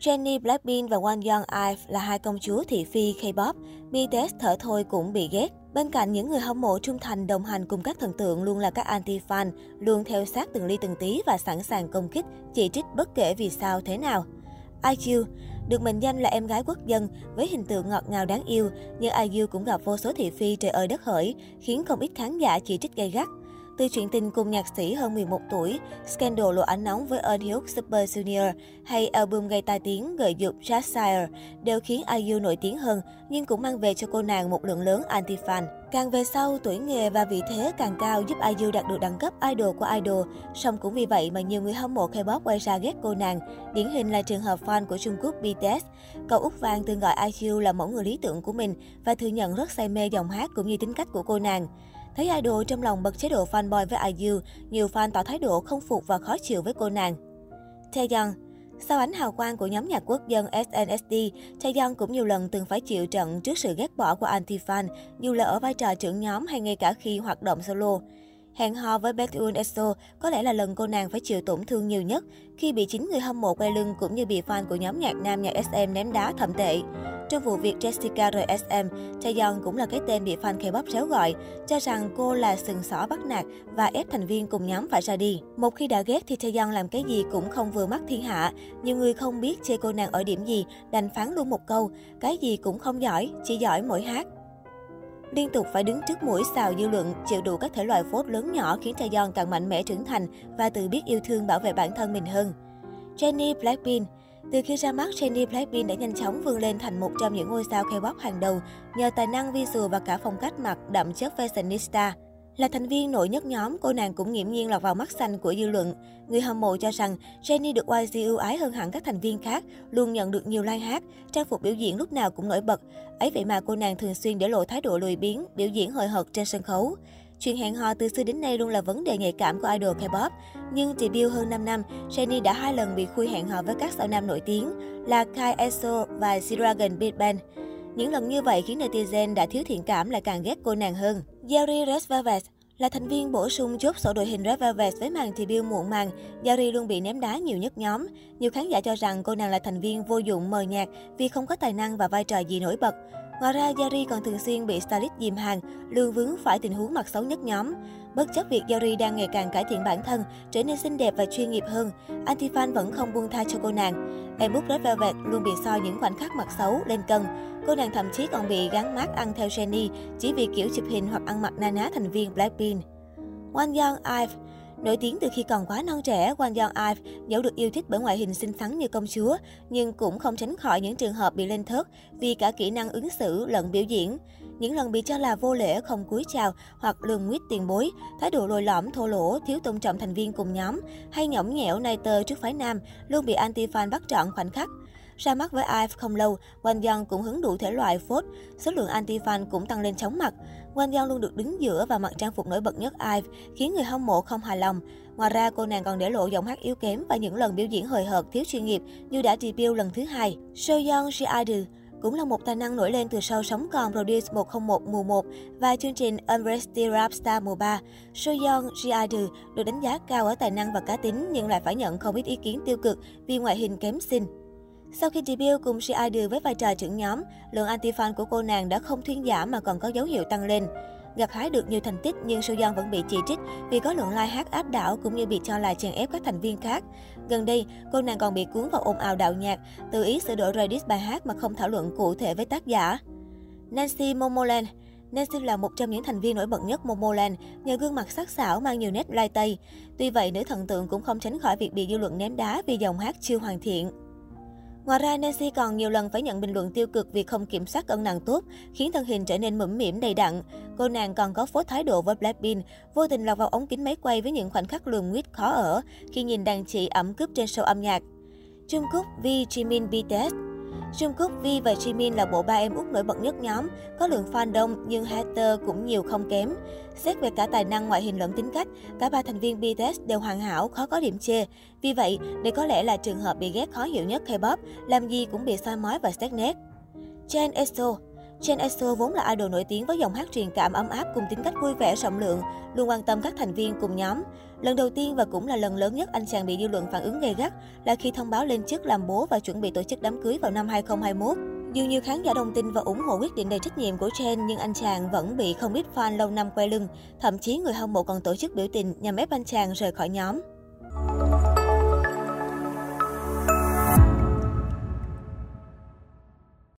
Jennie Blackpink và Won Young Ive là hai công chúa thị phi K-pop. BTS thở thôi cũng bị ghét. Bên cạnh những người hâm mộ trung thành đồng hành cùng các thần tượng luôn là các anti-fan, luôn theo sát từng ly từng tí và sẵn sàng công kích, chỉ trích bất kể vì sao thế nào. IU được mệnh danh là em gái quốc dân với hình tượng ngọt ngào đáng yêu, nhưng IU cũng gặp vô số thị phi trời ơi đất hỡi, khiến không ít khán giả chỉ trích gay gắt. Từ chuyện tình cùng nhạc sĩ hơn 11 tuổi, scandal lộ ánh nóng với Eun Hyuk Super Junior hay album gây tai tiếng gợi dục Jasire đều khiến IU nổi tiếng hơn, nhưng cũng mang về cho cô nàng một lượng lớn anti-fan. Càng về sau, tuổi nghề và vị thế càng cao giúp IU đạt được đẳng cấp idol của idol. Song cũng vì vậy mà nhiều người hâm mộ K-pop quay ra ghét cô nàng. Điển hình là trường hợp fan của Trung Quốc BTS. Cậu Úc Vàng từng gọi IU là mẫu người lý tưởng của mình và thừa nhận rất say mê dòng hát cũng như tính cách của cô nàng. Thấy idol trong lòng bật chế độ fanboy với IU, nhiều fan tỏ thái độ không phục và khó chịu với cô nàng. Taeyong sau ánh hào quang của nhóm nhạc quốc dân SNSD, Taeyong cũng nhiều lần từng phải chịu trận trước sự ghét bỏ của anti-fan, dù là ở vai trò trưởng nhóm hay ngay cả khi hoạt động solo. Hẹn hò với Baekhyun EXO có lẽ là lần cô nàng phải chịu tổn thương nhiều nhất khi bị chính người hâm mộ quay lưng cũng như bị fan của nhóm nhạc nam nhạc SM ném đá thậm tệ. Trong vụ việc Jessica RSM, Taeyeon cũng là cái tên bị fan K-pop réo gọi, cho rằng cô là sừng sỏ bắt nạt và ép thành viên cùng nhóm phải ra đi. Một khi đã ghét thì Taeyeon làm cái gì cũng không vừa mắt thiên hạ. Nhiều người không biết chê cô nàng ở điểm gì, đành phán luôn một câu, cái gì cũng không giỏi, chỉ giỏi mỗi hát. Liên tục phải đứng trước mũi xào dư luận, chịu đủ các thể loại phốt lớn nhỏ khiến Taeyeon càng mạnh mẽ trưởng thành và tự biết yêu thương bảo vệ bản thân mình hơn. Jennie Blackpink từ khi ra mắt, Jennie Blackpink đã nhanh chóng vươn lên thành một trong những ngôi sao K-pop hàng đầu nhờ tài năng visual và cả phong cách mặc đậm chất fashionista. Là thành viên nổi nhất nhóm, cô nàng cũng nghiễm nhiên lọt vào mắt xanh của dư luận. Người hâm mộ cho rằng Jennie được YG ưu ái hơn hẳn các thành viên khác, luôn nhận được nhiều like hát, trang phục biểu diễn lúc nào cũng nổi bật. Ấy vậy mà cô nàng thường xuyên để lộ thái độ lười biếng, biểu diễn hời hợt trên sân khấu. Chuyện hẹn hò từ xưa đến nay luôn là vấn đề nhạy cảm của idol K-pop. Nhưng debut hơn 5 năm, Jennie đã hai lần bị khui hẹn hò với các sao nam nổi tiếng là Kai ESO và G-Dragon Big Bang. Những lần như vậy khiến netizen đã thiếu thiện cảm lại càng ghét cô nàng hơn. Yari Red Velvet là thành viên bổ sung chốt sổ đội hình Red Velvet với màn debut muộn màng, Yari luôn bị ném đá nhiều nhất nhóm. Nhiều khán giả cho rằng cô nàng là thành viên vô dụng mờ nhạt vì không có tài năng và vai trò gì nổi bật. Ngoài ra, Yari còn thường xuyên bị stylist dìm hàng, luôn vướng phải tình huống mặt xấu nhất nhóm. Bất chấp việc Yari đang ngày càng cải thiện bản thân, trở nên xinh đẹp và chuyên nghiệp hơn, anti-fan vẫn không buông tha cho cô nàng. Em Book Red Velvet luôn bị soi những khoảnh khắc mặt xấu, lên cân. Cô nàng thậm chí còn bị gắn mát ăn theo Jennie chỉ vì kiểu chụp hình hoặc ăn mặc na ná thành viên Blackpink. Won Young Ive Nổi tiếng từ khi còn quá non trẻ, Wang Young Ive dẫu được yêu thích bởi ngoại hình xinh xắn như công chúa, nhưng cũng không tránh khỏi những trường hợp bị lên thớt vì cả kỹ năng ứng xử lẫn biểu diễn. Những lần bị cho là vô lễ, không cúi chào hoặc lường nguyết tiền bối, thái độ lồi lõm, thô lỗ, thiếu tôn trọng thành viên cùng nhóm hay nhõng nhẽo nay tơ trước phái nam luôn bị anti-fan bắt trọn khoảnh khắc. Ra mắt với IVE không lâu, Wang Yang cũng hứng đủ thể loại phốt, số lượng anti-fan cũng tăng lên chóng mặt. Wang Yang luôn được đứng giữa và mặc trang phục nổi bật nhất IVE, khiến người hâm mộ không hài lòng. Ngoài ra, cô nàng còn để lộ giọng hát yếu kém và những lần biểu diễn hời hợt thiếu chuyên nghiệp như đã debut lần thứ hai. So Young She Idol cũng là một tài năng nổi lên từ sau Sống Còn Produce 101 mùa 1 và chương trình Unresty Rap Star mùa 3. Soyeon Young được đánh giá cao ở tài năng và cá tính nhưng lại phải nhận không ít ý kiến tiêu cực vì ngoại hình kém xinh. Sau khi debut cùng She Idol với vai trò trưởng nhóm, lượng anti-fan của cô nàng đã không thuyên giảm mà còn có dấu hiệu tăng lên. Gặt hái được nhiều thành tích nhưng Soyeon vẫn bị chỉ trích vì có lượng like hát áp đảo cũng như bị cho là chèn ép các thành viên khác. Gần đây, cô nàng còn bị cuốn vào ồn ào đạo nhạc, tự ý sửa đổi Reddit bài hát mà không thảo luận cụ thể với tác giả. Nancy Momoland Nancy là một trong những thành viên nổi bật nhất Momoland nhờ gương mặt sắc sảo mang nhiều nét lai tây. Tuy vậy, nữ thần tượng cũng không tránh khỏi việc bị dư luận ném đá vì dòng hát chưa hoàn thiện. Ngoài ra, Nancy còn nhiều lần phải nhận bình luận tiêu cực vì không kiểm soát cân nặng tốt, khiến thân hình trở nên mũm mỉm đầy đặn. Cô nàng còn có phốt thái độ với Blackpink, vô tình lọt vào ống kính máy quay với những khoảnh khắc lườm nguyết khó ở khi nhìn đàn chị ẩm cướp trên show âm nhạc. Trung Quốc V Jimin BTS Jungkook, V và Jimin là bộ ba em út nổi bật nhất nhóm, có lượng fan đông nhưng hater cũng nhiều không kém. Xét về cả tài năng, ngoại hình lẫn tính cách, cả ba thành viên BTS đều hoàn hảo, khó có điểm chê. Vì vậy, đây có lẽ là trường hợp bị ghét khó hiểu nhất K-pop, làm gì cũng bị soi mói và xét nét. Chen Esso Jen EXO vốn là idol nổi tiếng với giọng hát truyền cảm ấm áp cùng tính cách vui vẻ rộng lượng, luôn quan tâm các thành viên cùng nhóm. Lần đầu tiên và cũng là lần lớn nhất anh chàng bị dư luận phản ứng gay gắt là khi thông báo lên chức làm bố và chuẩn bị tổ chức đám cưới vào năm 2021. Dù nhiều khán giả đồng tình và ủng hộ quyết định đầy trách nhiệm của Chen, nhưng anh chàng vẫn bị không ít fan lâu năm quay lưng. Thậm chí người hâm mộ còn tổ chức biểu tình nhằm ép anh chàng rời khỏi nhóm.